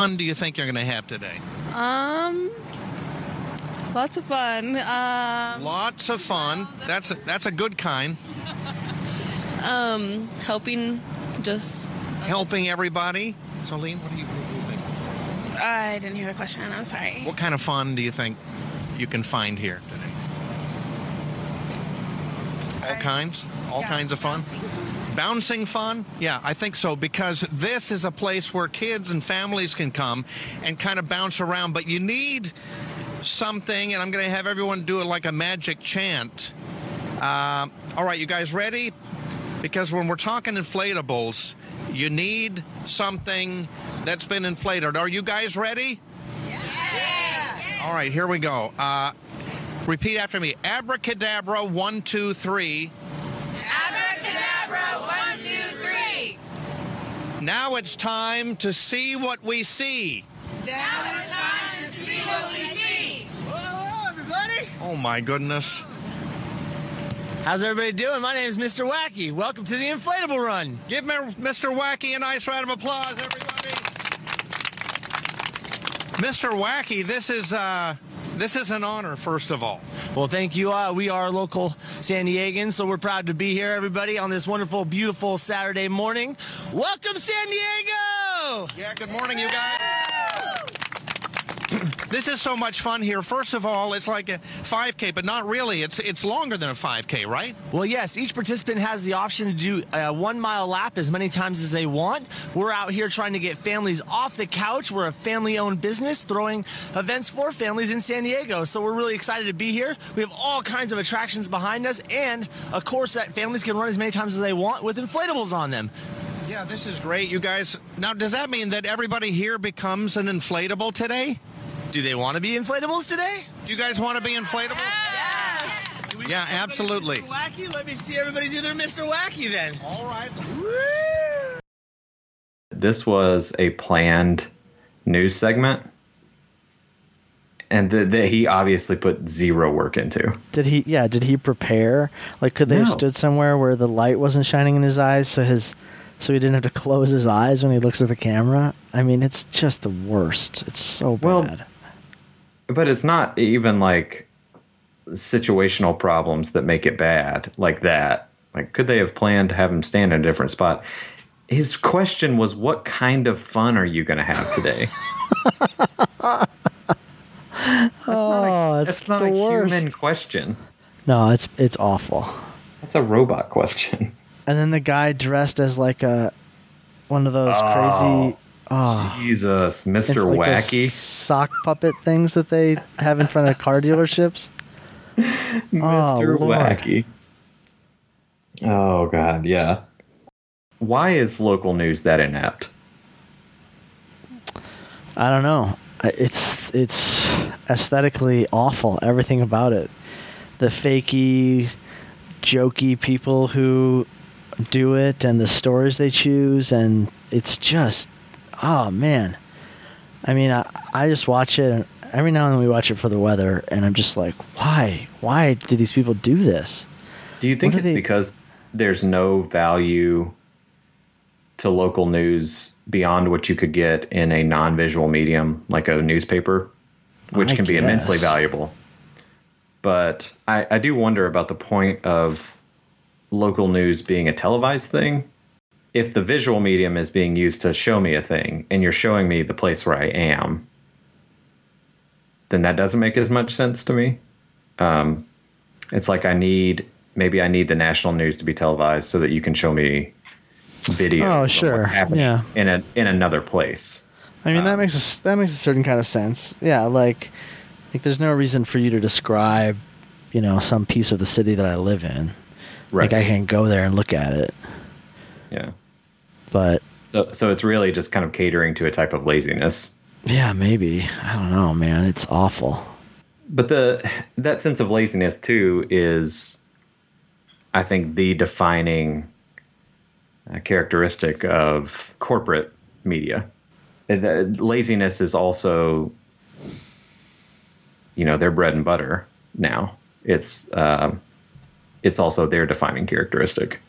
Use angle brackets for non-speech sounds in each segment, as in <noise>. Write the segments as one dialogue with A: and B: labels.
A: fun do you think you're going to have today?
B: Um, lots of fun. Um,
A: Lots of fun. That's a, that's a good kind.
B: um, helping just.
A: Helping everybody. Celine, what do you, what do you think?
B: I didn't hear the question. I'm sorry.
A: What kind of fun do you think you can find here today? All kinds? All
B: Yeah,
A: kinds of fun? Bouncing fun? Yeah, I think so because this is a place where kids and families can come and kind of bounce around, but you need something, and I'm going to have everyone do it like a magic chant. Uh, all right, you guys ready? Because when we're talking inflatables, you need something that's been inflated. Are you guys ready? Yeah. All right, here we go. Uh, repeat after me. Abracadabra, one, two, three.
C: Abracadabra, one, two, three.
A: Now it's time to see what we see.
C: Now it's time to see what we see.
D: Hello, everybody.
A: Oh my goodness.
D: How's everybody doing? My name is Mr. Wacky. Welcome to the Inflatable Run.
A: Give Mr. Wacky a nice round of applause, everybody. Mr. Wacky, this is uh, this is an honor, first of all.
D: Well, thank you. Uh, we are local San Diegans, so we're proud to be here, everybody, on this wonderful, beautiful Saturday morning. Welcome, San Diego!
A: Yeah, good morning, you guys. This is so much fun here. First of all, it's like a 5K, but not really. It's it's longer than a 5K, right?
D: Well, yes, each participant has the option to do a one mile lap as many times as they want. We're out here trying to get families off the couch. We're a family owned business throwing events for families in San Diego. So we're really excited to be here. We have all kinds of attractions behind us and a course that families can run as many times as they want with inflatables on them.
A: Yeah, this is great, you guys. Now, does that mean that everybody here becomes an inflatable today?
D: Do they want to be inflatables today?
A: Do you guys want to be inflatable? Yeah, absolutely.
D: Wacky, let me see everybody do their Mr. Wacky then.
A: All right.
E: this was a planned news segment and that that he obviously put zero work into
F: Did he? Yeah. Did he prepare? Like, could they have stood somewhere where the light wasn't shining in his eyes, so his, so he didn't have to close his eyes when he looks at the camera? I mean, it's just the worst. It's so
E: Well,
F: bad.
E: But it's not even like situational problems that make it bad like that like could they have planned to have him stand in a different spot his question was what kind of fun are you going to have today that's not
F: Oh,
E: a, that's not a oh,
F: worst.
E: human question
F: No, it's it's awful.
E: that's a robot question
F: And then the guy dressed as like a, one of those crazy. Oh.
E: Oh, jesus mr
F: like
E: wacky
F: sock puppet things that they have in front of car dealerships. <laughs>
E: Mr.
F: Ah, Lord.
E: Wacky. Oh God, yeah. Why is local news that inept?
F: I don't know. It's it's aesthetically awful. Everything about it. The fakey, jokey people who do it, and the stories they choose, and it's just, oh man. I mean, I I just watch it, and every now and then we watch it for the weather, and I'm just like, why? Why do these people do this?
E: Do you think it's
F: they-
E: because there's no value to local news beyond what you could get in a non-visual medium like a newspaper, which
F: I
E: can be immensely valuable? But I, I do wonder about the point of local news being a televised thing. If the visual medium is being used to show me a thing and you're showing me the place where I am, then that doesn't make as much sense to me. Um, it's like I need maybe I need the national news to be televised so that you can show me video.
F: Oh,
E: of
F: sure.
E: what's happening
F: Yeah.
E: in a in another place.
F: I mean, that
E: Um,
F: makes a, that makes a certain kind of sense. Yeah, like like there's no reason for you to describe, you know, some piece of the city that I live in.
E: Right.
F: Like I can go there and look at it,
E: yeah.
F: But
E: So so it's really just kind of catering to a type of laziness.
F: yeah, maybe I don't know, man. It's awful.
E: But the that sense of laziness too is, I think, the defining uh, characteristic of corporate media. Laziness is also, you know, their bread and butter now. It's um it's also their defining characteristic.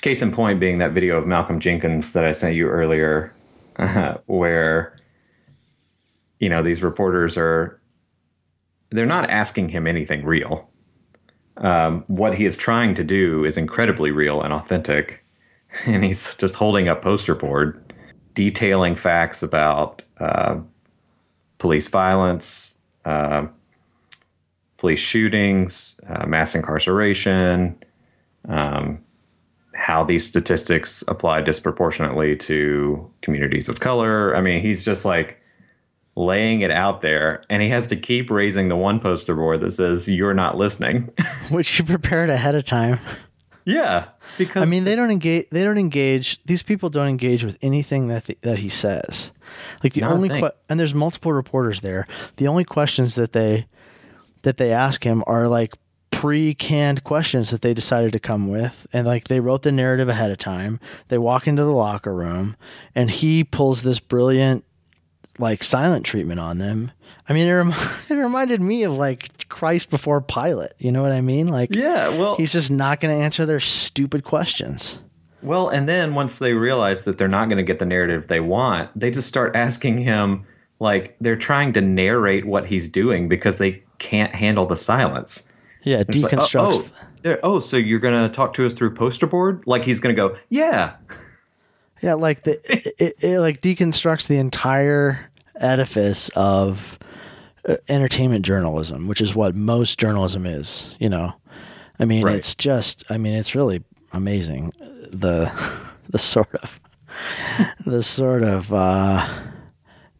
E: Case in point being that video of Malcolm Jenkins that I sent you earlier, <laughs> where you know, these reporters are they're not asking him anything real. Um, what he is trying to do is incredibly real and authentic, <laughs> and he's just holding up poster board, detailing facts about uh, police violence, uh, police shootings, uh, mass incarceration, um, how these statistics apply disproportionately to communities of color. I mean, he's just like laying it out there and he has to keep raising the one poster board that says you're not listening. <laughs>
F: Which you prepared ahead of time.
E: Yeah because
F: i mean they don't engage they don't engage these people don't engage with anything that the, that he says. Like the only que- and there's multiple reporters there. The only questions that they that they ask him are like pre-canned questions that they decided to come with. And like they wrote the narrative ahead of time. They walk into the locker room and he pulls this brilliant like silent treatment on them. I mean it, rem- <laughs> it reminded me of like christ before pilate. You know what i mean? Like
E: yeah well
F: he's just not going to answer their stupid questions.
E: Well and then once they realize that they're not going to get the narrative they want they just start asking him like they're trying to narrate what he's doing because they can't handle the silence
F: yeah
E: It's like, oh,
F: deconstructs
E: oh, oh, so you're going to talk to us through poster board like he's going to go yeah <laughs>
F: Yeah, like the it, it, it like deconstructs the entire edifice of uh, entertainment journalism, which is what most journalism is. You know, I mean,
E: Right.
F: it's just, I mean, it's really amazing the <laughs> the sort of the sort of uh,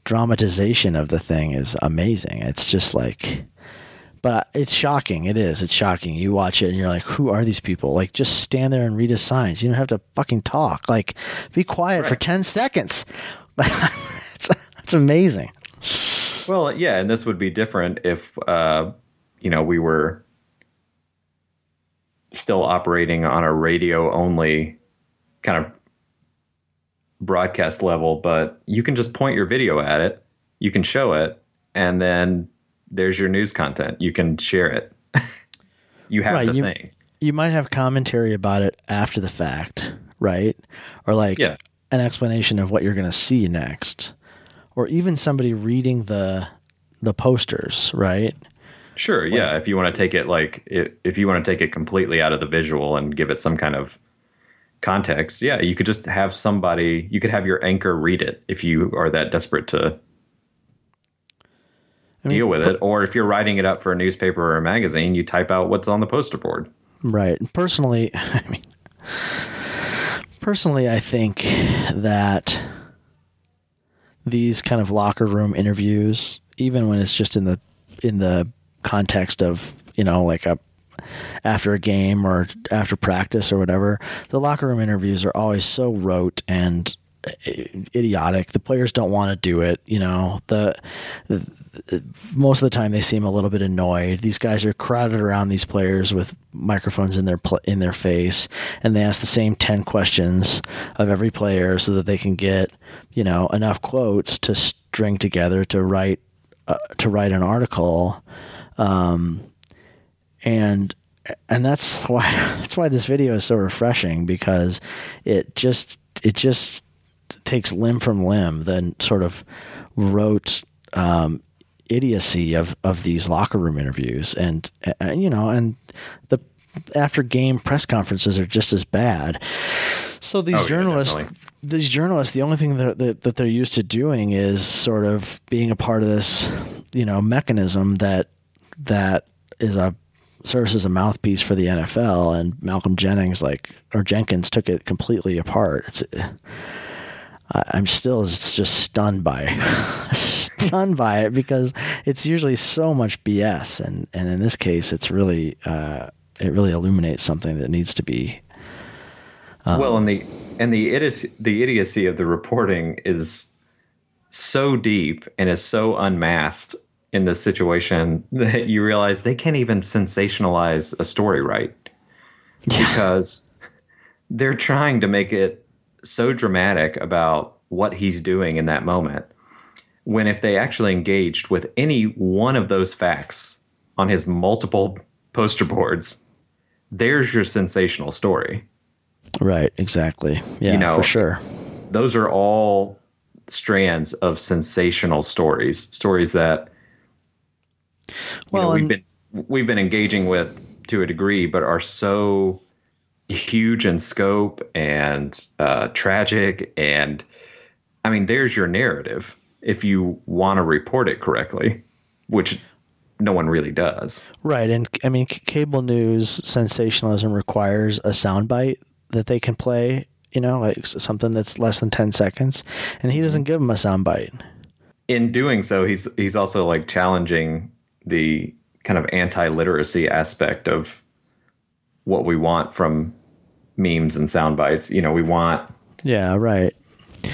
F: dramatization of the thing is amazing. It's just like. But it's shocking. It is. It's shocking. You watch it and you're like, who are these people? Like, just stand there and read his signs. You don't have to fucking talk. Like, be quiet for 10 seconds. <laughs> it's, it's amazing.
E: Well, yeah, and this would be different if uh, you know we were still operating on a radio only kind of broadcast level, but you can just point your video at it, you can show it, and then there's your news content. You can share it. <laughs> you have
F: Right,
E: the
F: you-
E: thing.
F: You might have commentary about it after the fact, right? Or like
E: Yeah.
F: an explanation of what you're going to see next. Or even somebody reading the the posters, right?
E: Sure, yeah. If you want to take it like if you want to take it completely out of the visual and give it some kind of context, yeah, you could just have somebody. You could have your anchor read it if you are that desperate to
F: I mean,
E: deal with
F: per-
E: it, or if you're writing it up for a newspaper or a magazine, you type out what's on the poster board.
F: Right. Personally, <laughs> I mean, personally, I think that these kind of locker room interviews, even when it's just in the in the context of you know like a after a game or after practice or whatever, the locker room interviews are always so rote and idiotic. The players don't want to do it. You know, the, the most of the time they seem a little bit annoyed. These guys are crowded around these players with microphones in their pl- in their face, and they ask the same ten questions of every player so that they can get you know enough quotes to string together to write uh, to write an article. Um, and and that's <laughs> why that's why this video is so refreshing because it just it just takes limb from limb then sort of rote um, idiocy of of these locker room interviews. And uh, you know and the after game press conferences are just as bad. So these
E: Oh,
F: journalists
E: definitely.
F: these journalists the only thing that, that that they're used to doing is sort of being a part of this you know mechanism that that is a serves as a mouthpiece for the NFL and Malcolm Jennings like or Jenkins took it completely apart. It's I'm still just stunned by <laughs> stunned by it because it's usually so much BS and and in this case it's really uh, it really illuminates something that needs to be
E: well, and the and the idiocy, the idiocy of the reporting is so deep and is so unmasked in this situation <laughs> that you realize they can't even sensationalize a story right. Because they're trying to make it so dramatic about what he's doing in that moment when if they actually engaged with any one of those facts on his multiple poster boards there's your sensational story.
F: Right exactly. Yeah
E: You know,
F: for sure.
E: those are all strands of sensational stories, stories that you
F: Well,
E: know, we've been we've been engaging with to a degree, but are so huge in scope and uh, tragic. And I mean, there's your narrative if you want to report it correctly, which no one really does.
F: Right, and I mean, c- cable news sensationalism requires a soundbite that they can play. You know, like something that's less than ten seconds, and he doesn't give them a soundbite.
E: in doing so, he's he's also like challenging the kind of anti-literacy aspect of what we want from memes and sound bites. You know, we want
F: Yeah, right.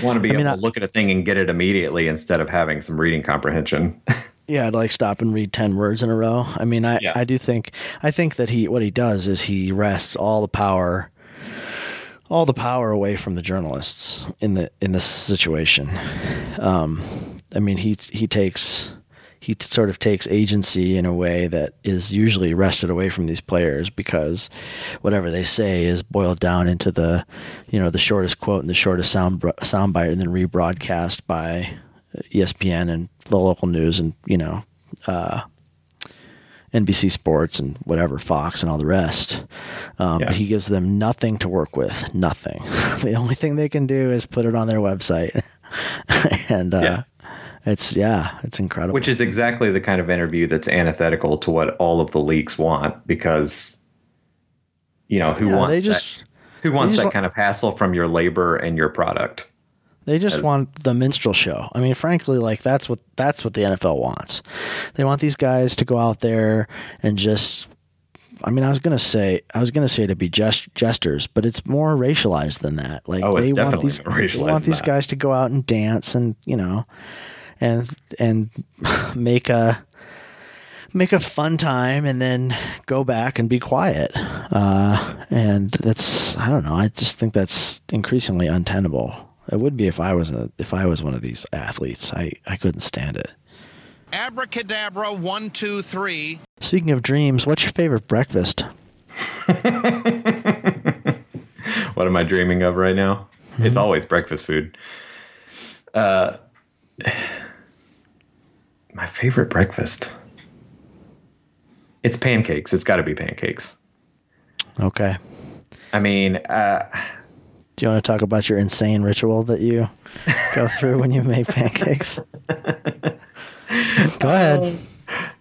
E: want to be
F: I mean,
E: able
F: I-
E: to look at a thing and get it immediately instead of having some reading comprehension. <laughs>
F: Yeah, I'd like stop and read ten words in a row. I mean, I
E: Yeah.
F: I do think I think that he what he does is he wrests all the power all the power away from the journalists in the in this situation. Um, I mean, he he takes he t- sort of takes agency in a way that is usually wrested away from these players because whatever they say is boiled down into the you know the shortest quote and the shortest sound soundbite and then rebroadcast by ESPN and the local news and you know uh, NBC Sports and whatever Fox and all the rest. Um,
E: Yeah.
F: But he gives them nothing to work with. Nothing. <laughs> the only thing they can do is put it on their website, <laughs> and uh,
E: Yeah.
F: It's yeah, it's incredible.
E: Which is exactly the kind of interview that's antithetical to what all of the leaks want because you know, who
F: Yeah,
E: wants
F: they just
E: that who wants that
F: want-
E: kind of hassle from your labor and your product?
F: They just
E: as-
F: want the minstrel show. I mean, frankly, like that's what that's what the NFL wants. They want these guys to go out there and just. I mean, I was gonna say I was gonna say to be jest- jesters, but it's more racialized than that. Like
E: Oh, it's
F: they want
E: definitely
F: these they want these guys to go out and dance and you know, and and <laughs> make a make a fun time and then go back and be quiet. Uh, and that's I don't know. I just think that's increasingly untenable. It would be if I was a, if I was one of these athletes. I, I couldn't stand it.
A: Abracadabra, one, two, three.
F: Speaking of dreams, what's your favorite breakfast? <laughs>
E: What am I dreaming of right now? It's always breakfast food. Uh, my favorite breakfast. It's pancakes. It's got to be pancakes.
F: Okay.
E: I mean, uh,
F: Do you want to talk about your insane ritual that you go <laughs> through when you make pancakes? go ahead.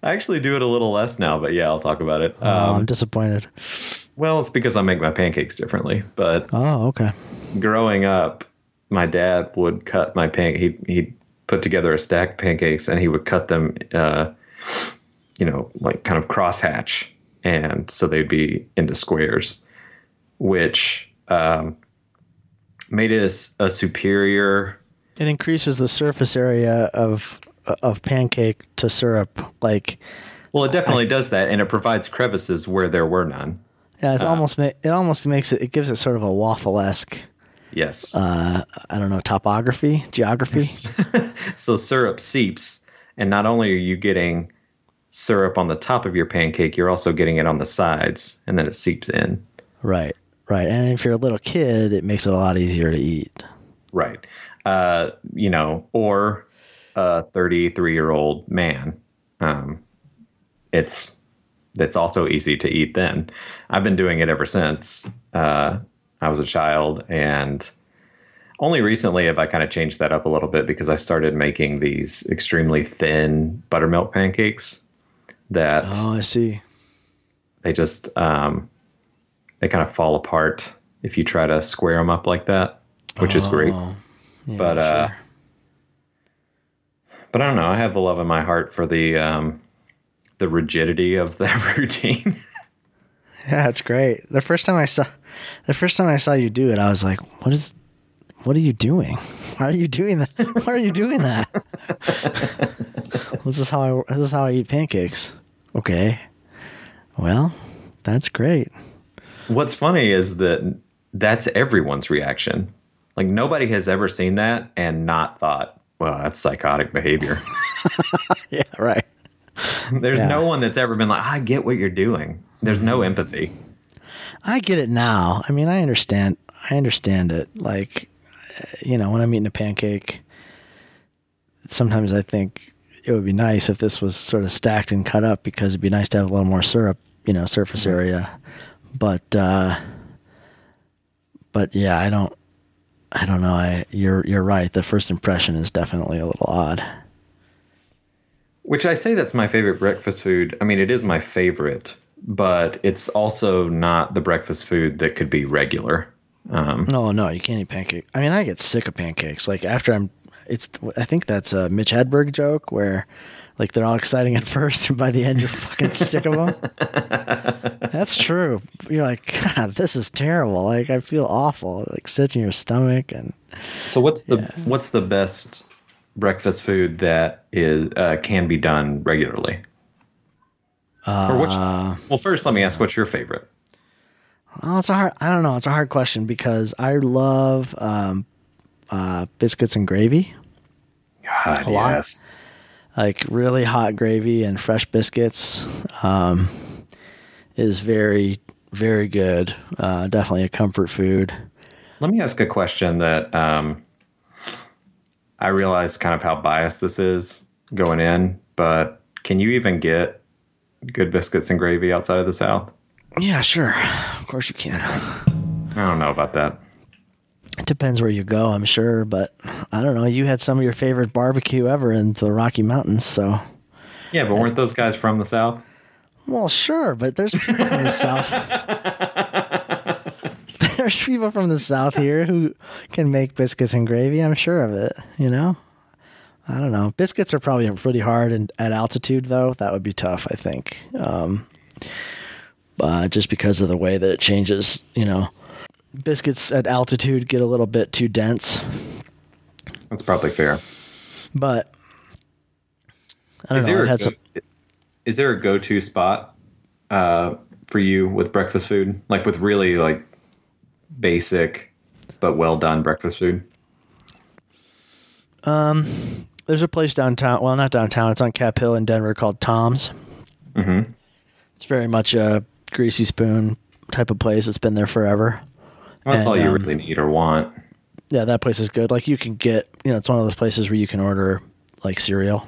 E: I actually do it a little less now, but yeah, I'll talk about it.
F: oh,
E: Um,
F: I'm disappointed.
E: well, it's because I make my pancakes differently. But
F: Oh, okay.
E: growing up, my dad would cut my pan. He he put together a stack of pancakes and he would cut them, uh, you know, like kind of crosshatch, and so they'd be into squares, which um, made it a a, superior.
F: It increases the surface area of of pancake to syrup. Like,
E: Well, it definitely does that, and it provides crevices where there were none.
F: yeah, it's almost it almost makes it. It gives it sort of a waffle esque.
E: Yes.
F: Uh, I don't know topography, geography. <laughs>
E: so syrup seeps, and not only are you getting syrup on the top of your pancake, you're also getting it on the sides, and then it seeps in.
F: right, right. And if you're a little kid, it makes it a lot easier to eat.
E: Right. Uh, you know, or a 33 year old man. Um, it's it's also easy to eat then. I've been doing it ever since uh, I was a child, and only recently have I kind of changed that up a little bit because I started making these extremely thin buttermilk pancakes that
F: Oh, I see.
E: they just um, they kind of fall apart if you try to square them up like that, which is great.
F: Oh, yeah,
E: but uh,
F: sure.
E: but I don't know. I have the love in my heart for the um, the rigidity of <laughs> that routine.
F: yeah, it's great. The first time I saw, the first time I saw you do it, I was like, "What is, what are you doing? <laughs> Why are you doing that? <laughs> Why are you doing that?" <laughs> this is how I this is how I eat pancakes. Okay, well, that's great.
E: What's funny is that that's everyone's reaction. Like nobody has ever seen that and not thought, "Well, that's psychotic behavior."
F: Yeah, right.
E: There's
F: Yeah.
E: no one that's ever been like, "I get what you're doing." There's no mm-hmm. empathy.
F: I get it now. I mean, I understand. I understand it. Like, uh, you know, when I'm eating a pancake, sometimes I think it would be nice if this was sort of stacked and cut up because it'd be nice to have a little more syrup, you know, surface area. But uh, but yeah, I don't I don't know. I you're you're right. The first impression is definitely a little odd.
E: Which I say that's my favorite breakfast food. I mean, it is my favorite, but it's also not the breakfast food that could be regular. Um,
F: No, no, you can't eat pancake. I mean, I get sick of pancakes. Like after I'm, it's. I think that's a Mitch Hedberg joke where, like, they're all exciting at <laughs> first, and by the end you're fucking sick of them. <laughs> that's true. You're like, God, this is terrible. Like I feel awful. Like sits in your stomach, and
E: so what's the what's the best breakfast food that is uh, can be done regularly?
F: Uh,
E: Or what's well, first let me ask what's your favorite?
F: well, it's a hard. I don't know. It's a hard question because I love um, uh, biscuits and gravy.
E: God, yes.
F: like really hot gravy and fresh biscuits um, is very very good uh, definitely a comfort food
E: Let me ask a question that um, I realize kind of how biased this is going in, but can you even get good biscuits and gravy outside of the South?
F: yeah sure of course you can
E: I don't know about that.
F: it depends where you go i'm sure but i don't know you had some of your favorite barbecue ever in the rocky mountains so
E: Yeah, but weren't those guys from the South?
F: well sure but there's people from the south <laughs> <laughs> there's people from the south here who can make biscuits and gravy i'm sure of it you know I don't know. Biscuits are probably pretty hard and at altitude though. That would be tough, I think. Um, uh, just because of the way that it changes, you know. Biscuits at altitude get a little bit too dense,
E: That's probably fair.
F: but I don't
E: Is
F: know.
E: there, a
F: some,
E: go, is there a go-to spot uh, for you with breakfast food, like with really like basic but well done breakfast food?
F: There's a place downtown. Well, not downtown. It's on Cap Hill in Denver called Tom's.
E: Mm-hmm.
F: It's very much a greasy spoon type of place. It's been there forever.
E: That's
F: And,
E: all you
F: um,
E: really need or want.
F: Yeah, that place is good. Like you can get, you know, it's one of those places where you can order like cereal.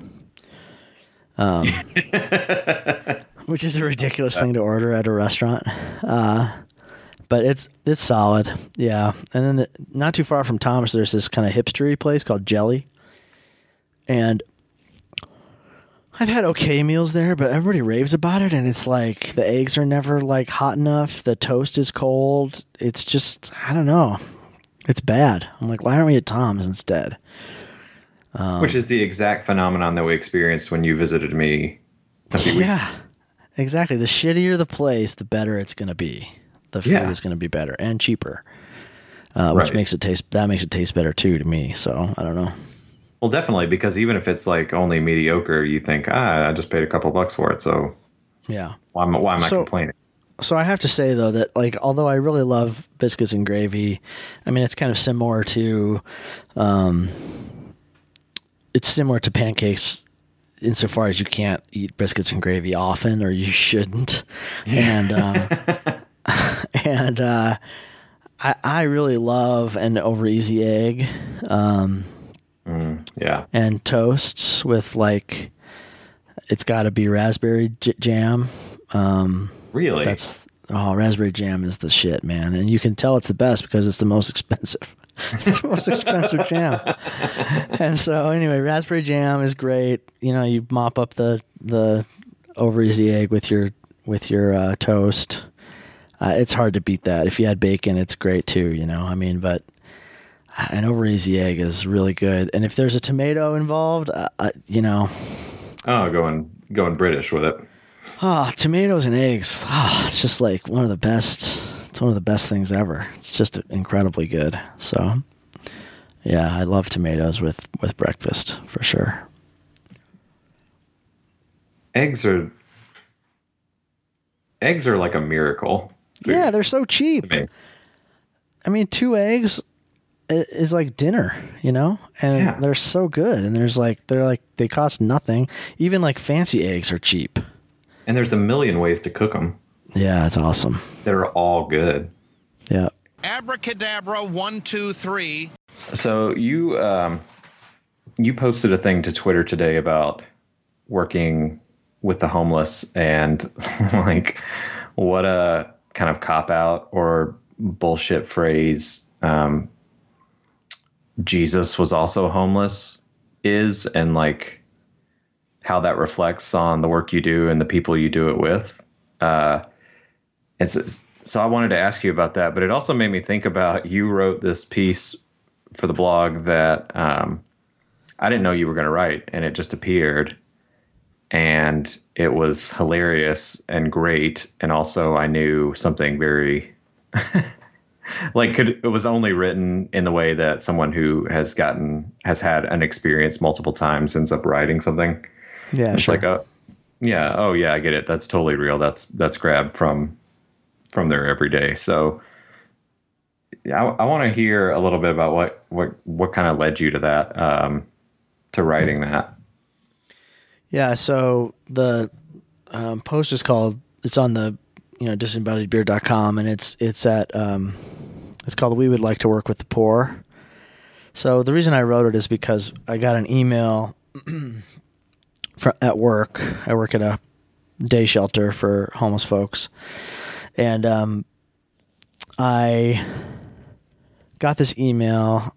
F: Um, <laughs> which is a ridiculous thing to order at a restaurant. Uh, but it's it's solid, yeah. And then the, not too far from Tom's, there's this kind of hipstery place called Jelly, and I've had okay meals there, but everybody raves about it, and it's like the eggs are never like hot enough, the toast is cold. It's just I don't know, it's bad. I'm like, why aren't we at Tom's instead? Um,
E: Which is the exact phenomenon that we experienced when you visited me a few weeks.
F: Yeah, exactly. The shittier the place, the better it's going to be. The food
E: Yeah.
F: is going to be better and cheaper, uh, which
E: Right.
F: makes it taste. That makes it taste better too to me. So I don't know.
E: Well, definitely because even if it's like only mediocre, you think, ah, I just paid a couple bucks for it, so
F: Yeah.
E: why am, why am I
F: So-
E: complaining?
F: So I have to say though that like although I really love biscuits and gravy, I mean it's kind of similar to, um, it's similar to pancakes insofar as you can't eat biscuits and gravy often or you shouldn't, <laughs> and uh, <laughs> and uh, I I really love an over easy egg, um,
E: Yeah.
F: and toasts with like, it's got to be raspberry j- jam. Um,
E: Really?
F: that's oh, raspberry jam is the shit, man, and you can tell it's the best because it's the most expensive. <laughs> it's the most expensive jam. And so anyway, raspberry jam is great. You know, you mop up the the over easy egg with your with your uh, toast. Uh, it's hard to beat that. If you had bacon, it's great too. You know, I mean, but an over easy egg is really good. And if there's a tomato involved, uh, uh, you know,
E: oh, going going British with it.
F: Ah, tomatoes and eggs. Ah, it's just like one of the best. It's one of the best things ever. It's just incredibly good. So, yeah, I love tomatoes with with breakfast for sure.
E: Eggs are eggs are like a miracle. food
F: Yeah, they're so cheap. I mean, two eggs is like dinner, you know, and
E: Yeah.
F: they're so good. And there's like they're like they cost nothing. Even like fancy eggs are cheap.
E: And there's a million ways to cook them
F: Yeah, it's awesome.
E: They're all good.
F: Yeah.
A: Abracadabra, one, two, three.
E: So you um, you posted a thing to Twitter today about working with the homeless and <laughs> like what a kind of cop out or bullshit phrase um, Jesus was also homeless is and like how that reflects on the work you do and the people you do it with. Uh, and so, so I wanted to ask you about that, but it also made me think about you wrote this piece for the blog that um, I didn't know you were going to write, and it just appeared, and it was hilarious and great, and also I knew something very. <laughs> like could it was only written in the way that someone who has gotten has had an experience multiple times ends up writing something
F: Yeah,
E: it's
F: sure.
E: like a yeah oh yeah i get it that's totally real that's that's grabbed from from their everyday so yeah i, I want to hear a little bit about what what what kind of led you to that um to writing that
F: Yeah, so the um, post is called. It's on the you know disembodiedbeer.com, and it's it's at um, it's called "We Would Like to Work with the Poor." So the reason I wrote it is because I got an email <clears throat> from at work. I work at a day shelter for homeless folks, and um, I got this email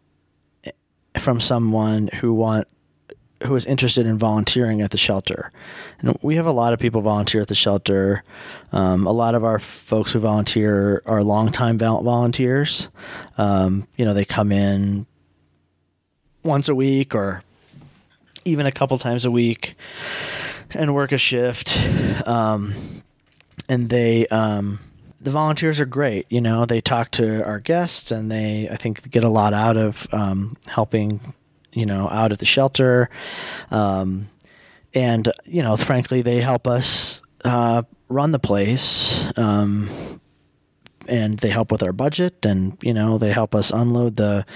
F: from someone who want who is interested in volunteering at the shelter. And we have a lot of people volunteer at the shelter. Um, a lot of our folks who volunteer are longtime vol- volunteers. Um, you know, they come in once a week or even a couple times a week and work a shift. Um, and they, um, the volunteers are great. You know, they talk to our guests and they, I think, get a lot out of um, helping you know, out at the shelter. Um, and, you know, frankly, they help us uh, run the place. Um, and they help with our budget and, you know, they help us unload the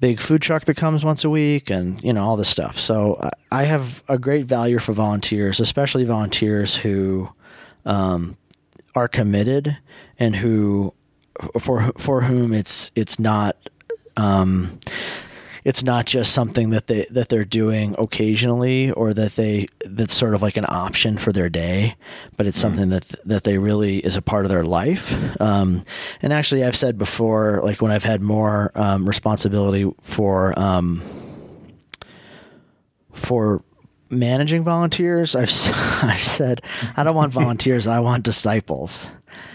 F: big food truck that comes once a week and, you know, all this stuff. So I- have a great value for volunteers, especially volunteers who um, are committed and who, for, for whom it's, it's not, um, it's not just something that they that they're doing occasionally or that they that's sort of like an option for their day, but it's something that that they really is a part of their life. Um, and actually, I've said before, like when I've had more um, responsibility for um, for managing volunteers, I've <laughs> I've said I don't want <laughs> volunteers, I want disciples.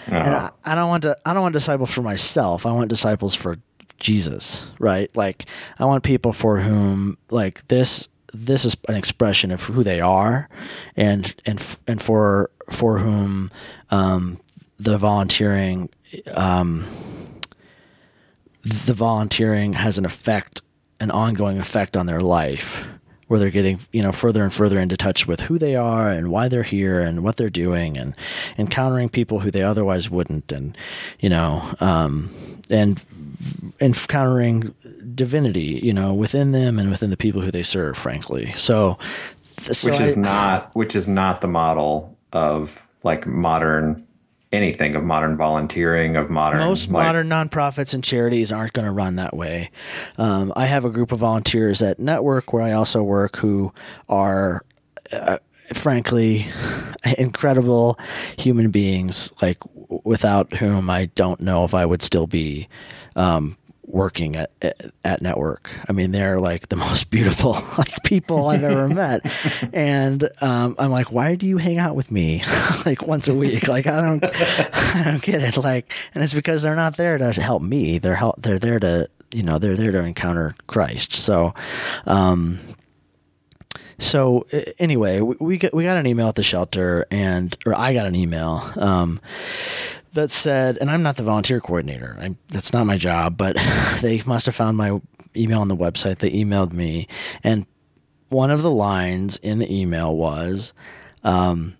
F: And I, I don't want to. I don't want disciples for myself. I want disciples for Jesus, right? Like I want people for whom like this this is an expression of who they are, and and and for for whom um, the volunteering um, the volunteering has an effect, an ongoing effect on their life, where they're getting you know further and further into touch with who they are and why they're here and what they're doing and encountering people who they otherwise wouldn't and you know um, and encountering divinity you know within them and within the people who they serve frankly. So, so
E: which is
F: I-
E: not which is not the model of like modern anything of modern volunteering of modern
F: most
E: like-
F: modern nonprofits and charities aren't going to run that way. Um, I have a group of volunteers at Network where I also work who are, uh, frankly, <laughs> incredible human beings. Like without whom I don't know if I would still be. Um, working at, at at network. I mean they're like the <laughs> most beautiful like people i've ever <laughs> met. And um, i'm like why do you hang out with me? <laughs> Like once a week. Like i don't i don't get it. Like and it's because they're not there to help me. They're help they're there to you know they're there to encounter christ. So um so anyway, we, we got we got an email at the shelter, and or I got an email um, that said, and I'm not the volunteer coordinator. I'm, that's not my job, but <laughs> they must have found my email on the website. They emailed me, and one of the lines in the email was, um,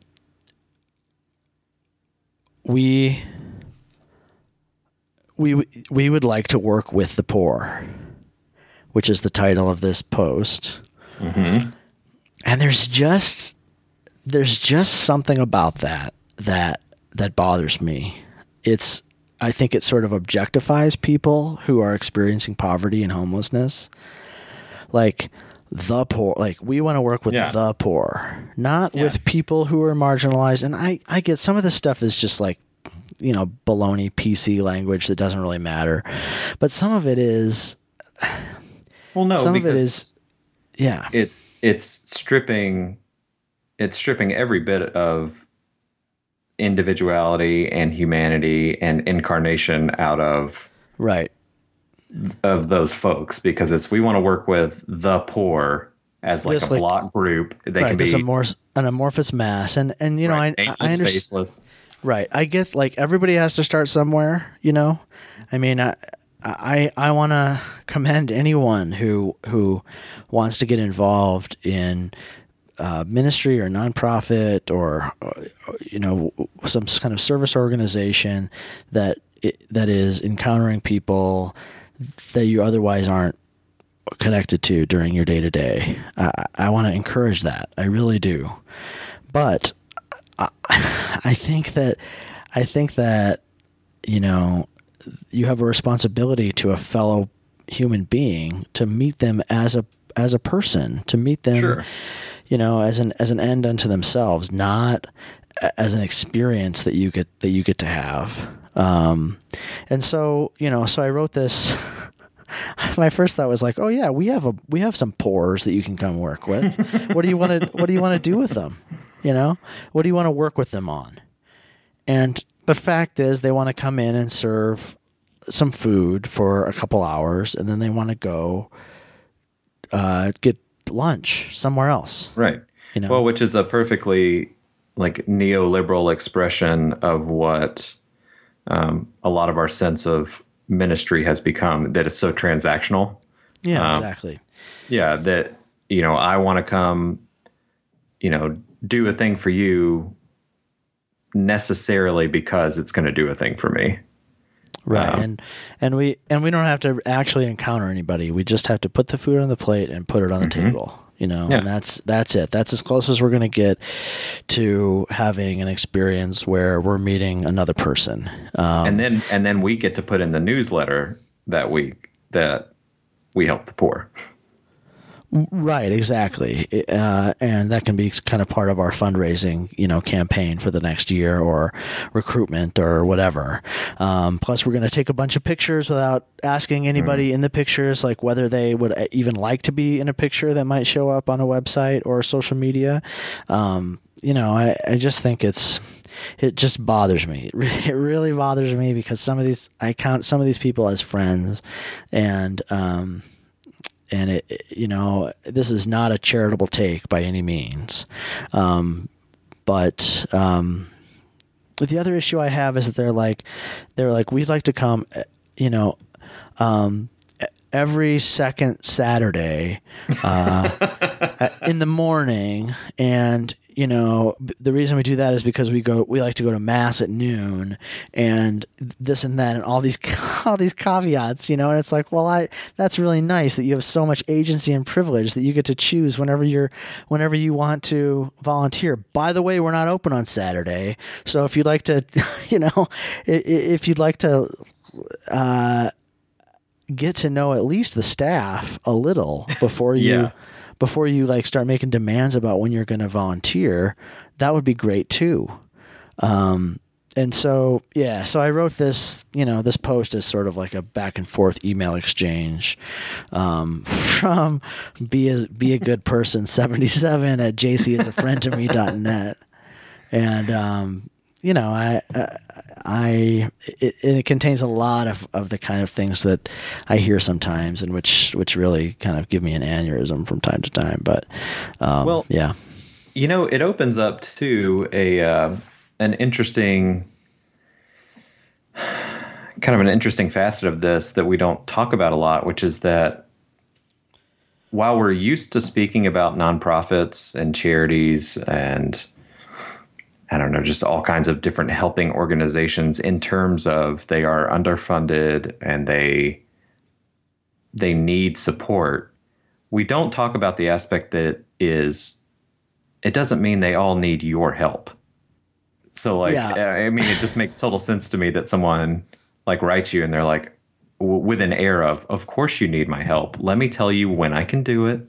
F: "We." We, we would like to work with the poor, which is the title of this post and there's just there's just something about that that that bothers me it's i think it sort of objectifies people who are experiencing poverty and homelessness like the poor. Like we want to work with
E: Yeah.
F: the poor, not
E: Yeah.
F: with people who are marginalized. And I, I get some of this stuff is just like, you know, baloney PC language that doesn't really matter. But some of it is,
E: Well, no,
F: Some of it
E: because
F: yeah,
E: it's it's stripping it's stripping every bit of individuality and humanity and incarnation out of
F: right.
E: of those folks because it's we want to work with the poor as like
F: Just
E: a
F: like-
E: block group. They
F: right.
E: can be
F: an amorphous mass, and and you know
E: right,
F: I I understand.
E: faceless.
F: Right. I get like everybody has to start somewhere, you know? I mean, I I I want to commend anyone who who wants to get involved in uh, ministry or nonprofit or, you know some kind of service organization that it, that is encountering people that you otherwise aren't connected to during your day to day. I I want to encourage that. I really do. But I, I think that I think that you know you have a responsibility to a fellow human being to meet them as a as a person, to meet them
E: Sure.
F: You know as an as an end unto themselves, not as an experience that you get that you get to have. Um, and so you know, so I wrote this. <laughs> My first thought was like, oh yeah, we have a we have some pores that you can come work with. <laughs> what do you want to What do you want to do with them? You know, what do you want to work with them on? And the fact is, they want to come in and serve some food for a couple hours, and then they want to go uh, get lunch somewhere else.
E: Right.
F: You know,
E: Well, which is a perfectly like neoliberal expression of what um, a lot of our sense of ministry has become. That is so transactional.
F: yeah,
E: um,
F: exactly.
E: Yeah, that you know, I want to come, you know, do a thing for you necessarily because it's going to do a thing for me.
F: Right,
E: um,
F: and and we and we don't have to actually encounter anybody. We just have to put the food on the plate and put it on the table. You know,
E: Mm-hmm. Yeah.
F: and that's that's it. That's as close as we're going to get to having an experience where we're meeting another person. Um,
E: and then and then we get to put in the newsletter that week that we help the poor. <laughs>
F: Right, exactly, uh, and that can be kind of part of our fundraising, you know, campaign for the next year or recruitment or whatever. Um, plus, we're going to take a bunch of pictures without asking anybody in the pictures, like whether they would uh, even like to be in a picture that might show up on a website or social media. Um, you know, I, I just think it's it just bothers me. It <laughs> It really bothers me because some of these I count some of these people as friends, and um, and it, you know this is not a charitable take by any means. Um, but um, the other issue i have is that they're like they're like we'd like to come eh, you know um, every second saturday uh, <laughs> in the morning and you know the reason we do that is because we go we like to go to mass at noon and this and that and all these <laughs> all these caveats you know and it's like well i that's really nice that you have so much agency and privilege that you get to choose whenever you're whenever you want to volunteer by the way we're not open on saturday so if you'd like to <laughs> you know if you'd like to uh get to know at least the staff a little before you. Before you like start making demands about when you're going to volunteer that would be great too. Um and so yeah so i wrote this you know this post is sort of like a back and forth email exchange um, <laughs> from be a be a good person 77 at jc is a friend to me.net and um you know i i, I it, it contains a lot of, of the kind of things that I hear sometimes, and which which really kind of give me an aneurysm from time to time. But um,
E: Well-
F: yeah,
E: You know, it opens up to a uh, an interesting kind of an interesting facet of this that we don't talk about a lot, which is that while we're used to speaking about nonprofits and charities and I don't know, just all kinds of different helping organizations in terms of they are underfunded and they they need support. We don't talk about the aspect that is it doesn't mean they all need your help. So like
F: Yeah.
E: I mean it just makes total sense to me that someone like writes you and they're like w- with an air of of course you need my help. Let me tell you when I can do it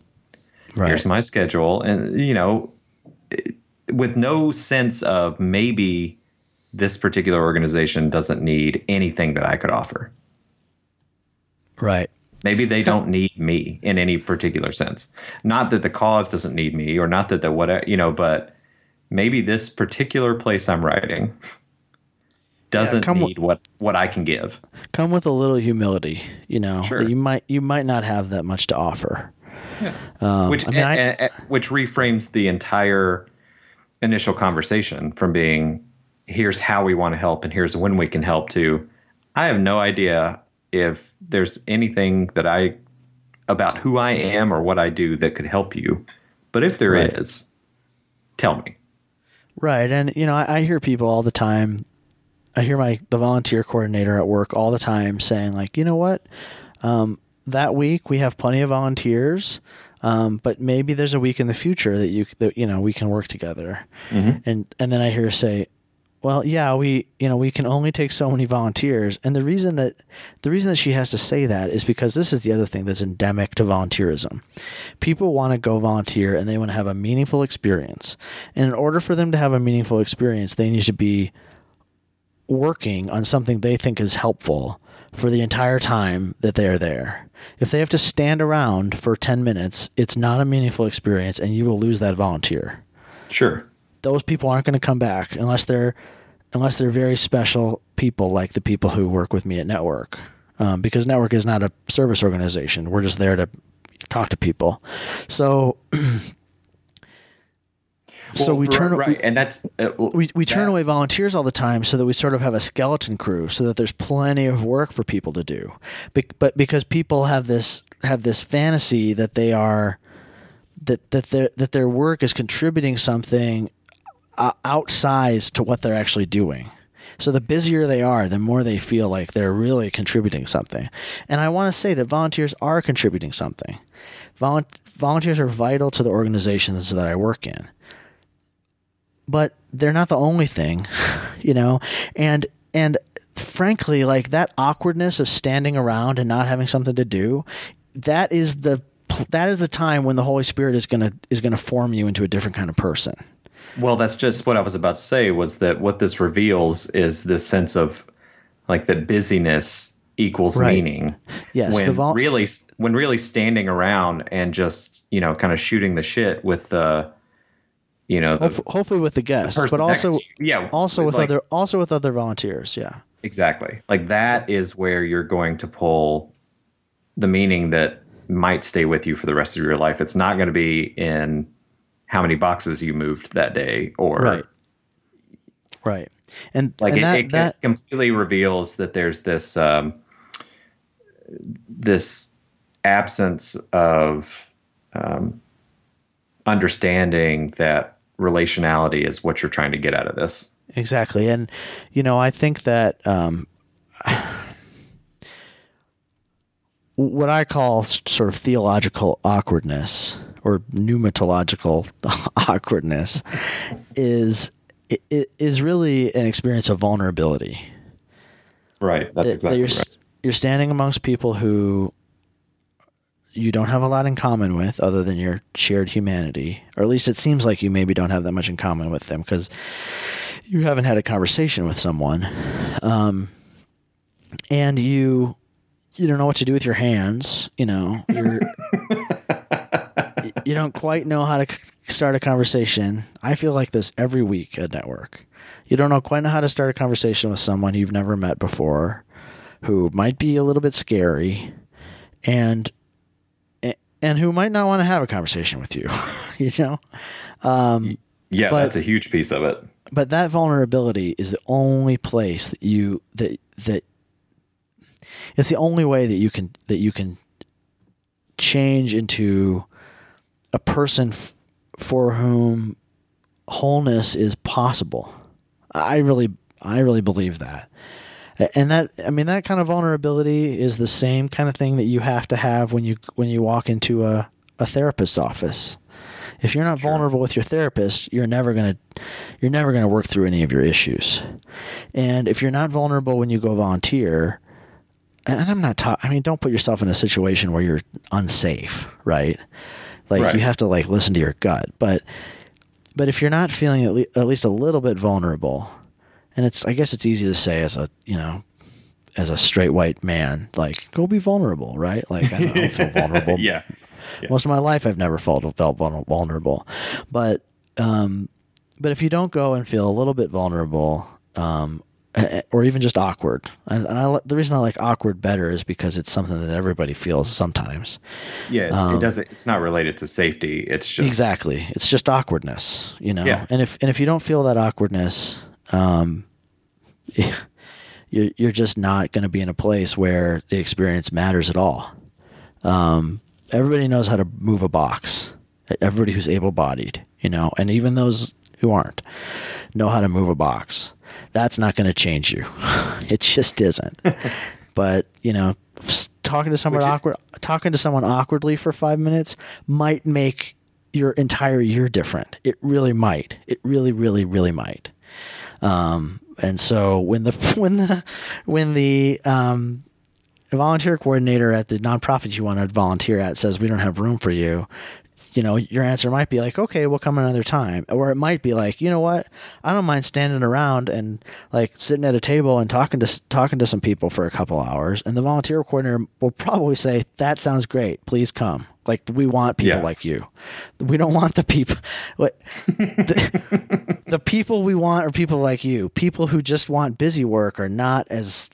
F: Right.
E: Here's my schedule, and you know, with no sense of maybe this particular organization doesn't need anything that I could offer.
F: Right.
E: Maybe they don't need me in any particular sense. Not that the cause doesn't need me, or not that the whatever you know, but maybe this particular place I'm writing doesn't
F: come
E: need what what I can give.
F: Come with a little humility, you know.
E: Sure.
F: You might you might not have that much to offer. Um,
E: which
F: I mean, I-
E: a- a- which reframes the entire initial conversation from being here's how we want to help and here's when we can help to I have no idea if there's anything that I about who I am or what I do that could help you. But if there is,
F: Right.
E: tell me.
F: Right, and you know, I, I hear people all the time. I hear my the volunteer coordinator at work all the time saying, like, you know what, um, that week we have plenty of volunteers, um, but maybe there's a week in the future that you that you know we can work together. And and then I hear her say, well, yeah, we you know we can only take so many volunteers, and the reason that the reason that she has to say that is because this is the other thing that's endemic to volunteerism. People want to go volunteer and they want to have a meaningful experience, and in order for them to have a meaningful experience, they need to be working on something they think is helpful for the entire time that they are there. If they have to stand around for 10 minutes, it's not a meaningful experience and you will lose that volunteer
E: Sure.
F: those people aren't going to come back unless they're unless they're very special people like the people who work with me at network um, because network is not a service organization we're just there to talk to people so <clears throat> so
E: Well,
F: we turn
E: right, and that's uh,
F: we, we turn
E: that-
F: away volunteers all the time so that we sort of have a skeleton crew so that there's plenty of work for people to do. Bec- but because people have this have this fantasy that they are that that their that their work is contributing something uh, outsized to what they're actually doing. So the busier they are the more they feel like they're really contributing something. And i want to say that volunteers are contributing something. Volun- volunteers are vital to the organizations that i work in but they're not the only thing, <laughs> you know. And and frankly, like that awkwardness of standing around and not having something to do, that is the that is the time when the Holy Spirit is gonna is gonna form you into a different kind of person.
E: Well, that's just what I was about to say was that what this reveals is this sense of like that busyness equals
F: Right.
E: meaning.
F: Yes,
E: when
F: vol-
E: really when really standing around and just, you know, kind of shooting the shit with the you know, the
F: hopefully with the guests,
E: person
F: but also
E: you. yeah,
F: also with
E: like-
F: other also with other volunteers. Yeah,
E: Exactly. Like that is where you're going to pull the meaning that might stay with you for the rest of your life. It's not going to be in how many boxes you moved that day or
F: right, right. And
E: like
F: and
E: it,
F: that,
E: it
F: that
E: completely reveals that there's this um, this absence of um, understanding that relationality is what you're trying to get out of this.
F: Exactly. And, you know, I think that um, what I call sort of theological awkwardness or pneumatological <laughs> awkwardness is i- i- is really an experience of vulnerability.
E: Right. That's
F: that,
E: exactly
F: that you're,
E: right.
F: you're standing amongst people who you don't have a lot in common with other than your shared humanity, or at least it seems like you maybe don't have that much in common with them because you haven't had a conversation with someone, um, and you you don't know what to do with your hands. You know, you're <laughs> you don't quite know how to start a conversation. I feel like this every week at network. You don't know quite know how to start a conversation with someone you've never met before, who might be a little bit scary, and and who might not want to have a conversation with you. <laughs> you know, um,
E: Yeah,
F: but-
E: that's a huge piece of it.
F: but that vulnerability is the only place that you that that it's the only way that you can that you can change into a person f- for whom wholeness is possible. I really I really believe that. And that I mean that kind of vulnerability is the same kind of thing that you have to have when you when you walk into a, a therapist's office. If you're not vulnerable with your therapist, you're never gonna you're never gonna work through any of your issues. And if you're not vulnerable when you go volunteer, and I'm not ta- I mean, don't put yourself in a situation where you're unsafe, right? Like
E: Right.
F: you have to like listen to your gut. But but if you're not feeling at, le- at least a little bit vulnerable, and it's I guess it's easy to say as a you know as a straight white man, like go be vulnerable, right? Like I don't, I don't feel <laughs> vulnerable.
E: yeah. Yeah.
F: Most of my life, I've never felt felt vulnerable, but um, but if you don't go and feel a little bit vulnerable, um, or even just awkward, and, and I, the reason I like awkward better is because it's something that everybody feels sometimes.
E: Yeah. It's,
F: Um,
E: it doesn't. It's not related to safety. It's just
F: Exactly, it's just awkwardness, you know.
E: Yeah.
F: And if and if you don't feel that awkwardness, um, <laughs> you're you're just not going to be in a place where the experience matters at all. Um, everybody knows how to move a box. Everybody who's able-bodied, you know, and even those who aren't know how to move a box. That's not going to change you. <laughs> it just isn't. <laughs> but you know, talking to someone
E: it-
F: awkward, talking to someone awkwardly for five minutes might make your entire year different. It really might. It really, really, really might. Um, and so when the <laughs> when the when the um, volunteer coordinator at the nonprofit you want to volunteer at says we don't have room for you, you know, your answer might be like, okay, we'll come another time. Or it might be like, you know what? I don't mind standing around and like sitting at a table and talking to talking to some people for a couple hours. And the volunteer coordinator will probably say, that sounds great. Please come. Like we want people
E: Yeah.
F: like you. We don't want the people. What the, <laughs> the people we want are people like you. People who just want busy work are not as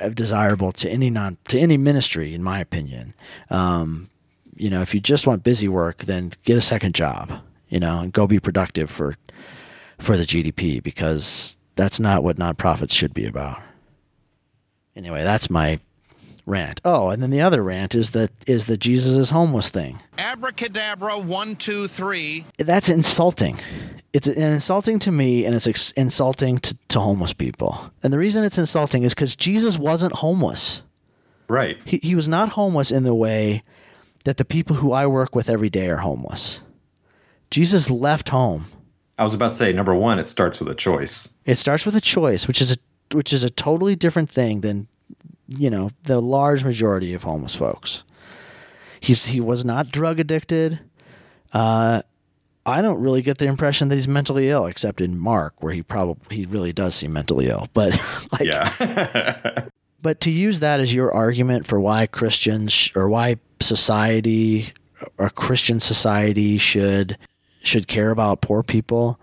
F: uh, desirable to any non to any ministry, in my opinion. Um, you know, if you just want busy work, then get a second job. You know, and go be productive for for the GDP because that's not what nonprofits should be about. Anyway, that's my rant. Oh, and then the other rant is that is the Jesus is homeless thing.
A: Abracadabra, one, two, three.
F: That's insulting. It's insulting to me, and it's ex- insulting to, to homeless people. And the reason it's insulting is because Jesus wasn't homeless.
E: right.
F: He, he was not homeless in the way that the people who I work with every day are homeless. Jesus left home.
E: I was about to say number one. It starts with a choice.
F: It starts with a choice, which is a which is a totally different thing than you know the large majority of homeless folks. He's he was not drug addicted. Uh, I don't really get the impression that he's mentally ill, except in Mark, where he probably he really does seem mentally ill. But <laughs> like,
E: Yeah. <laughs>
F: but to use that as your argument for why Christians or why society or Christian society should should care about poor people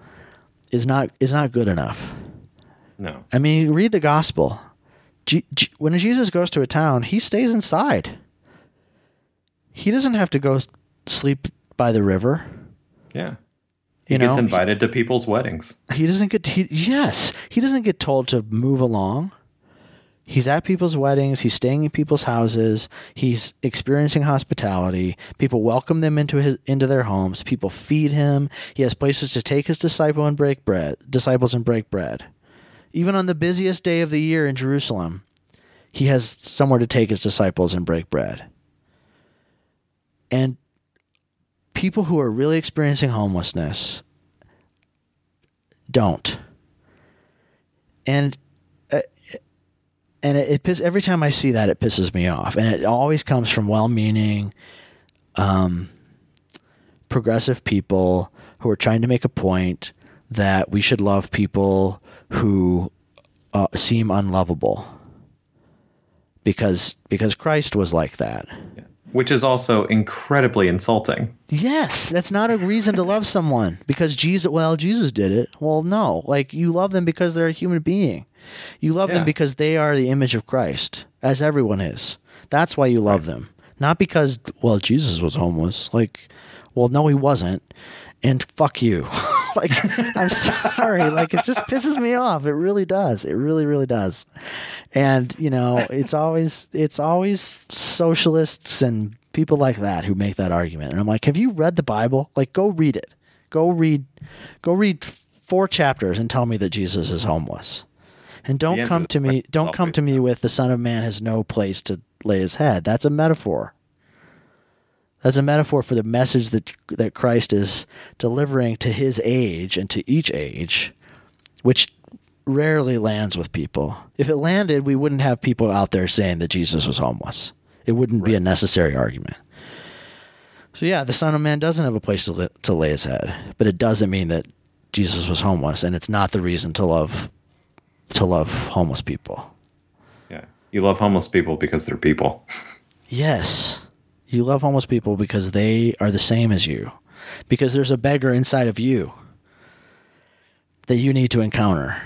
F: is not is not good enough.
E: no.
F: I mean, read the gospel. G- G- when Jesus goes to a town, he stays inside. He doesn't have to go sleep by the river.
E: Yeah. He
F: You
E: gets
F: know,
E: invited to people's weddings.
F: he doesn't get he, yes he doesn't get told to move along he's at people's weddings he's staying in people's houses he's experiencing hospitality people welcome them into his into their homes people feed him he has places to take his disciple and break bread disciples and break bread even on the busiest day of the year in jerusalem he has somewhere to take his disciples and break bread and people who are really experiencing homelessness don't. And uh, and it, it piss, every time I see that, it pisses me off, and it always comes from well-meaning, um, progressive people who are trying to make a point that we should love people who uh, seem unlovable because because Christ was like that.
E: Which is also incredibly insulting.
F: Yes, that's not a reason to love someone because Jesus. Well, Jesus did it. Well, no, like you love them because they're a human being. You love
E: Yeah.
F: them because they are the image of Christ, as everyone is. That's why you love them, not because well, Jesus was homeless. Like, well, no, he wasn't. And fuck you. <laughs> <laughs> like, I'm sorry. Like, it just pisses me off. It really does. It really, really does. And you know, it's always it's always socialists and people like that who make that argument. And I'm like, have you read the Bible? Like, go read it. Go read, go read four chapters and tell me that Jesus is homeless. And don't come to me. Don't come to me with the Son of Man has no place to lay his head. That's a metaphor. That's a metaphor for the message that that Christ is delivering to his age and to each age, which rarely lands with people. If it landed, we wouldn't have people out there saying that Jesus was homeless. It wouldn't be a necessary argument. So yeah, the Son of Man doesn't have a place to, li- to lay his head, but it doesn't mean that Jesus was homeless, and it's not the reason to love to love homeless people.
E: Yeah. You love homeless people because they're people. <laughs>
F: Yes, you love homeless people because they are the same as you, because there's a beggar inside of you that you need to encounter,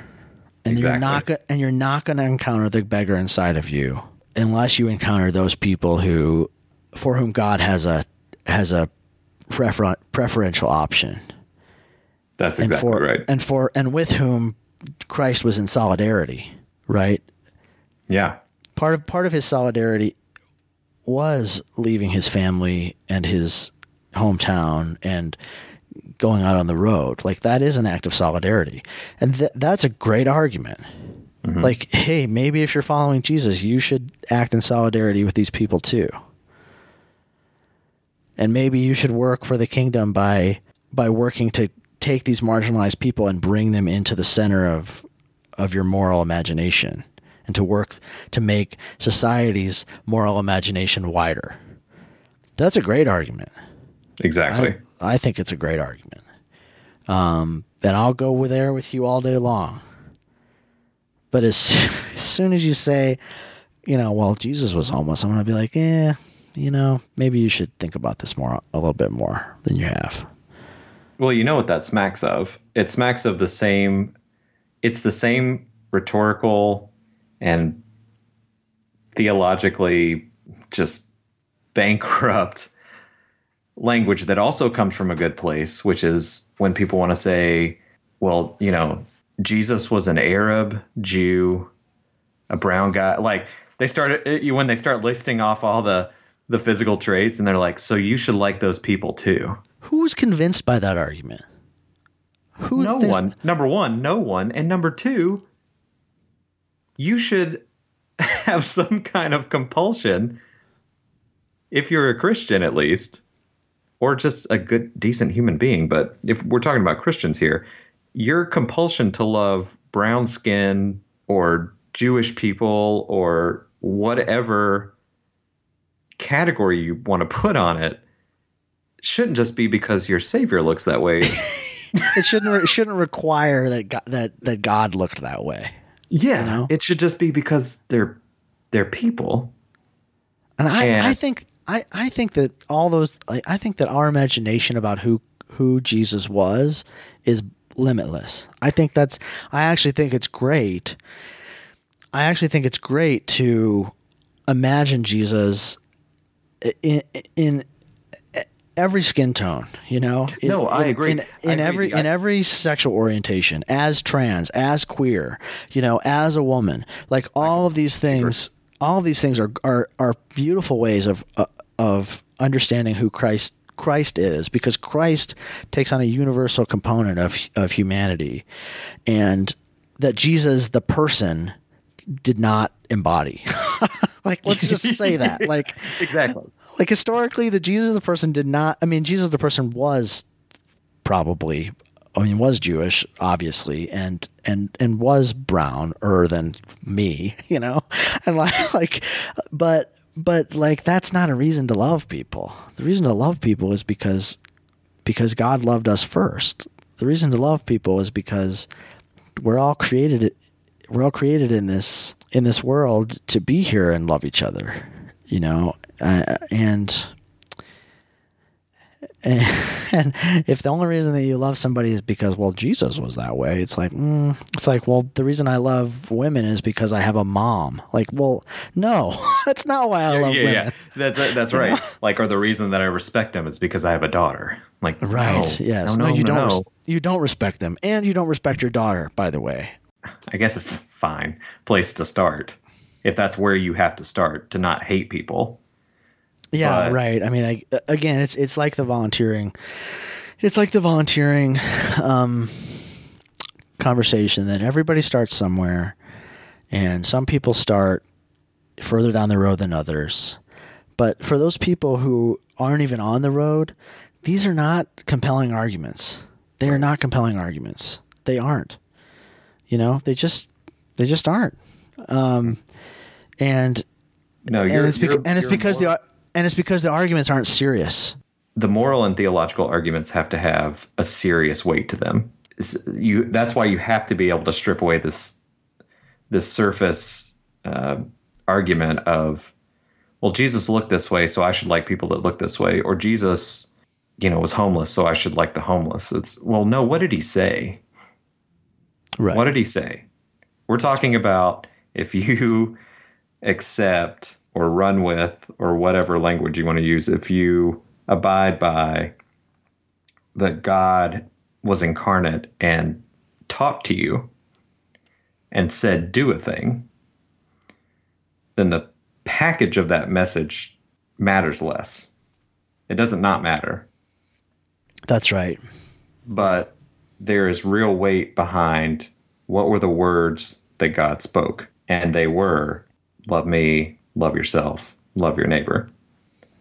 F: and you're not and you're not going to encounter the beggar inside of you unless you encounter those people who for whom God has a has a prefer- preferential option.
E: That's
F: and
E: exactly
F: for
E: right.
F: and for and with whom Christ was in solidarity, right?
E: yeah.
F: Part of part of his solidarity was leaving his family and his hometown and going out on the road. Like that is an act of solidarity, and th- that's a great argument. Mm-hmm. Like, hey, maybe if you're following Jesus, you should act in solidarity with these people too. And maybe you should work for the kingdom by by working to take these marginalized people and bring them into the center of of your moral imagination and to work to make society's moral imagination wider. That's a great argument.
E: Exactly.
F: I, I think it's a great argument. Um, and I'll go there with you all day long. But as, <laughs> as soon as you say, you know, well, Jesus was homeless, I'm going to be like, eh, you know, maybe you should think about this more, a little bit more than you have.
E: Well, you know what that smacks of? It smacks of the same it's the same rhetorical and theologically just bankrupt language that also comes from a good place, which is when people want to say, well, you know, Jesus was an Arab, Jew, a brown guy. Like they started when they start listing off all the the physical traits and they're like, so you should like those people too.
F: Who's convinced by that argument? Who
E: no one number one no one and number two you should <laughs> have some kind of compulsion if you're a christian at least or just a good decent human being but if we're talking about christians here your compulsion to love brown skin or jewish people or whatever category you want to put on it shouldn't just be because your savior looks that way <laughs>
F: it shouldn't it shouldn't require that God, that that God looked that way.
E: Yeah,
F: You know?
E: it should just be because they're they're people.
F: And I,
E: And-
F: I think I, I think that all those I, I think that our imagination about who who Jesus was is limitless. I think that's I actually think it's great. I actually think it's great to imagine Jesus in in every skin tone, you know. In-
E: No, I
F: in-
E: agree.
F: In,
E: I agree
F: every in every sexual orientation, as trans, as queer, you know, as a woman, like all of these things, all of these things are are are beautiful ways of uh, of understanding who Christ Christ is, because Christ takes on a universal component of of humanity, and that Jesus, the person, did not embody. <laughs> like, let's just say that, like <laughs>
E: Exactly.
F: Like historically the jesus the person did not i mean jesus the person was probably i mean was jewish obviously and and and was browner than me <laughs> you know? <laughs> And like like but but like that's not a reason to love people. The reason to love people is because because god loved us first. The reason to love people is because we're all created we're all created in this in this world to be here and love each other you know uh, and <laughs> and if the only reason that you love somebody is because well Jesus was that way it's like mm, it's like well the reason I love women is because I have a mom like well no <laughs> that's not why I
E: Yeah,
F: love
E: yeah,
F: women
E: yeah. That's that's right. Like, or the reason that I respect them is because I have a daughter. Like,
F: right
E: no,
F: yes
E: no, no,
F: you
E: no,
F: don't
E: no.
F: res- you don't respect them and you don't respect your daughter by the way
E: I guess it's fine place to start if that's where you have to start to not hate people.
F: Yeah,
E: But-
F: right. I mean, I, again, it's it's like the volunteering. It's like the volunteering um, conversation that everybody starts somewhere, and some people start further down the road than others. But for those people who aren't even on the road, these are not compelling arguments. They are not compelling arguments. They aren't. You know, they just they just aren't. Um, and
E: No,
F: and it's, beca- and it's because the and it's because the arguments aren't serious.
E: the moral and theological arguments have to have a serious weight to them. You that's why you have to be able to strip away this this surface uh, argument of, well, Jesus looked this way, so I should like people that look this way, or Jesus, you know, was homeless, so I should like the homeless. It's well, no. What did he say?
F: Right.
E: What did he say? We're talking about if you accept or run with or whatever language you want to use, if you abide by that God was incarnate and talked to you and said, do a thing, then the package of that message matters less. It doesn't not matter.
F: That's right.
E: But there is real weight behind what were the words that God spoke. And they were love me, love yourself, love your neighbor.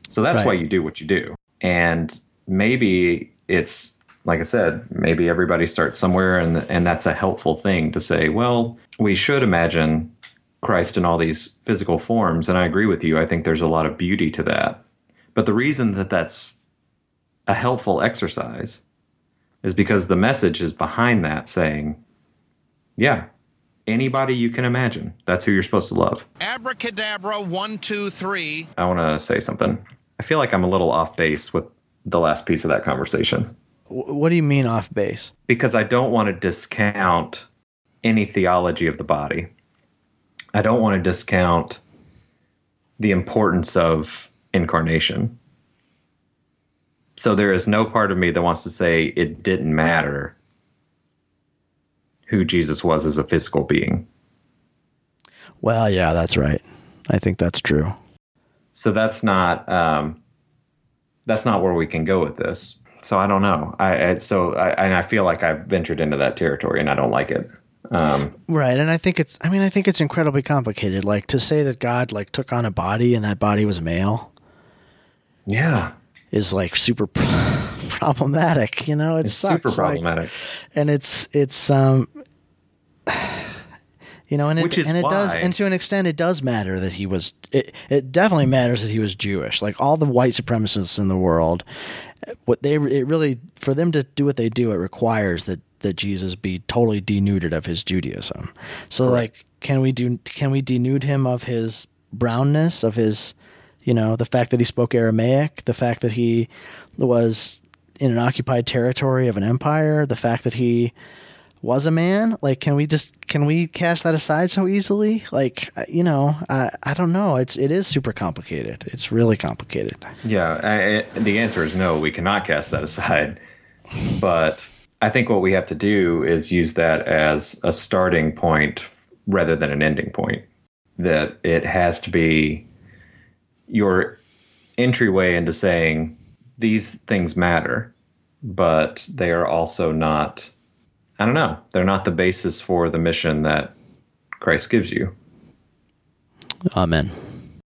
E: So that's right. why you do what you do. And maybe it's like I said, maybe everybody starts somewhere and and that's a helpful thing to say, well, we should imagine Christ in all these physical forms and I agree with you. I think there's a lot of beauty to that. But the reason that that's a helpful exercise is because the message is behind that saying, yeah, anybody you can imagine. That's who you're supposed to love.
A: Abracadabra, one, two, three.
E: I want to say something. I feel like I'm a little off base with the last piece of that conversation.
F: What do you mean off base?
E: Because I don't want to discount any theology of the body. I don't want to discount the importance of incarnation. So there is no part of me that wants to say it didn't matter who Jesus was as a physical being.
F: Well, yeah, that's right. I think that's true.
E: So that's not um, that's not where we can go with this. So I don't know. I, I so I, and I feel like I've ventured into that territory, and I don't like it. Um,
F: right, and I think it's. I mean, I think it's incredibly complicated. Like to say that God like took on a body and that body was male.
E: Yeah,
F: is like super <laughs> problematic. You know,
E: it's, it's super problematic, like,
F: and it's it's um, <sighs> you know, and it and it
E: why.
F: does, and to an extent, it does matter that he was. It it definitely matters that he was Jewish. Like all the white supremacists in the world, what they it really for them to do what they do, it requires that that Jesus be totally denuded of his Judaism. So, like, can we do? Can we denude him of his brownness, of his you know, the fact that he spoke Aramaic, the fact that he was in an occupied territory of an empire, the fact that he was a man. Like, can we just can we cast that aside so easily? Like, you know, I I don't know. It's it is super complicated. It's really complicated.
E: Yeah, I, the answer is no. We cannot cast that <laughs> aside. But I think what we have to do is use that as a starting point rather than an ending point. That it has to be your entryway into saying these things matter, but they are also not, I don't know, they're not the basis for the mission that Christ gives you.
F: Amen.